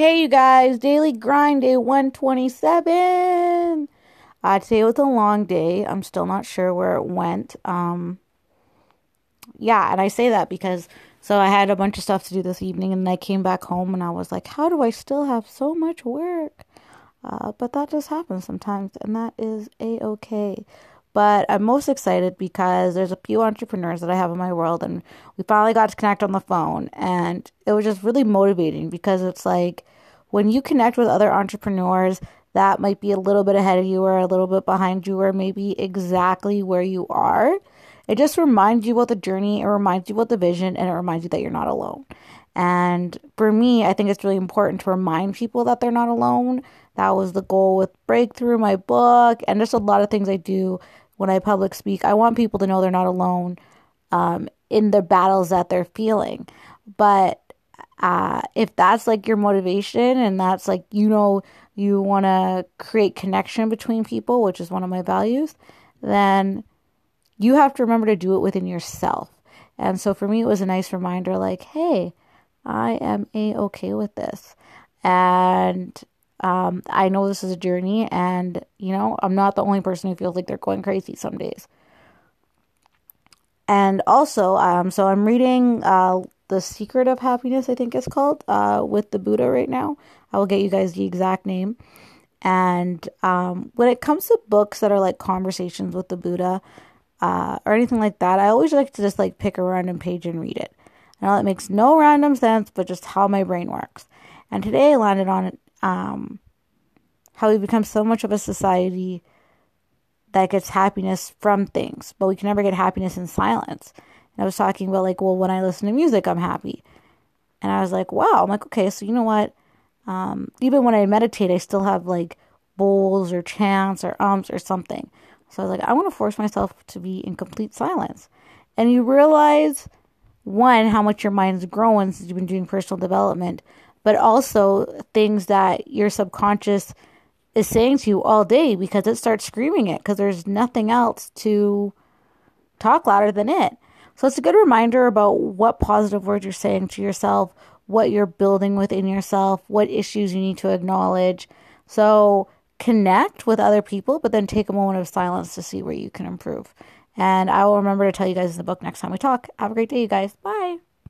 Hey, you guys, daily grind day 127. Uh, today was a long day. I'm still not sure where it went. Um, yeah, and I say that because so I had a bunch of stuff to do this evening, and I came back home and I was like, how do I still have so much work? Uh, but that just happens sometimes, and that is a okay. But I'm most excited because there's a few entrepreneurs that I have in my world, and we finally got to connect on the phone. And it was just really motivating because it's like when you connect with other entrepreneurs that might be a little bit ahead of you or a little bit behind you, or maybe exactly where you are, it just reminds you about the journey, it reminds you about the vision, and it reminds you that you're not alone. And for me, I think it's really important to remind people that they're not alone. That was the goal with Breakthrough, my book, and just a lot of things I do when I public speak. I want people to know they're not alone um, in the battles that they're feeling. But uh, if that's like your motivation and that's like, you know, you want to create connection between people, which is one of my values, then you have to remember to do it within yourself. And so for me, it was a nice reminder like, hey, I am a okay with this. And um, I know this is a journey, and you know, I'm not the only person who feels like they're going crazy some days. And also, um, so I'm reading uh, The Secret of Happiness, I think it's called, uh, with the Buddha right now. I will get you guys the exact name. And um, when it comes to books that are like conversations with the Buddha uh, or anything like that, I always like to just like pick a random page and read it. I know it makes no random sense, but just how my brain works. And today I landed on um, how we become so much of a society that gets happiness from things, but we can never get happiness in silence. And I was talking about like, well, when I listen to music, I'm happy. And I was like, wow. I'm like, okay, so you know what? Um, even when I meditate, I still have like bowls or chants or ums or something. So I was like, I want to force myself to be in complete silence. And you realize, one, how much your mind's growing since you've been doing personal development, but also things that your subconscious is saying to you all day because it starts screaming it because there's nothing else to talk louder than it. So it's a good reminder about what positive words you're saying to yourself, what you're building within yourself, what issues you need to acknowledge. So connect with other people, but then take a moment of silence to see where you can improve. And I will remember to tell you guys in the book next time we talk. Have a great day, you guys. Bye.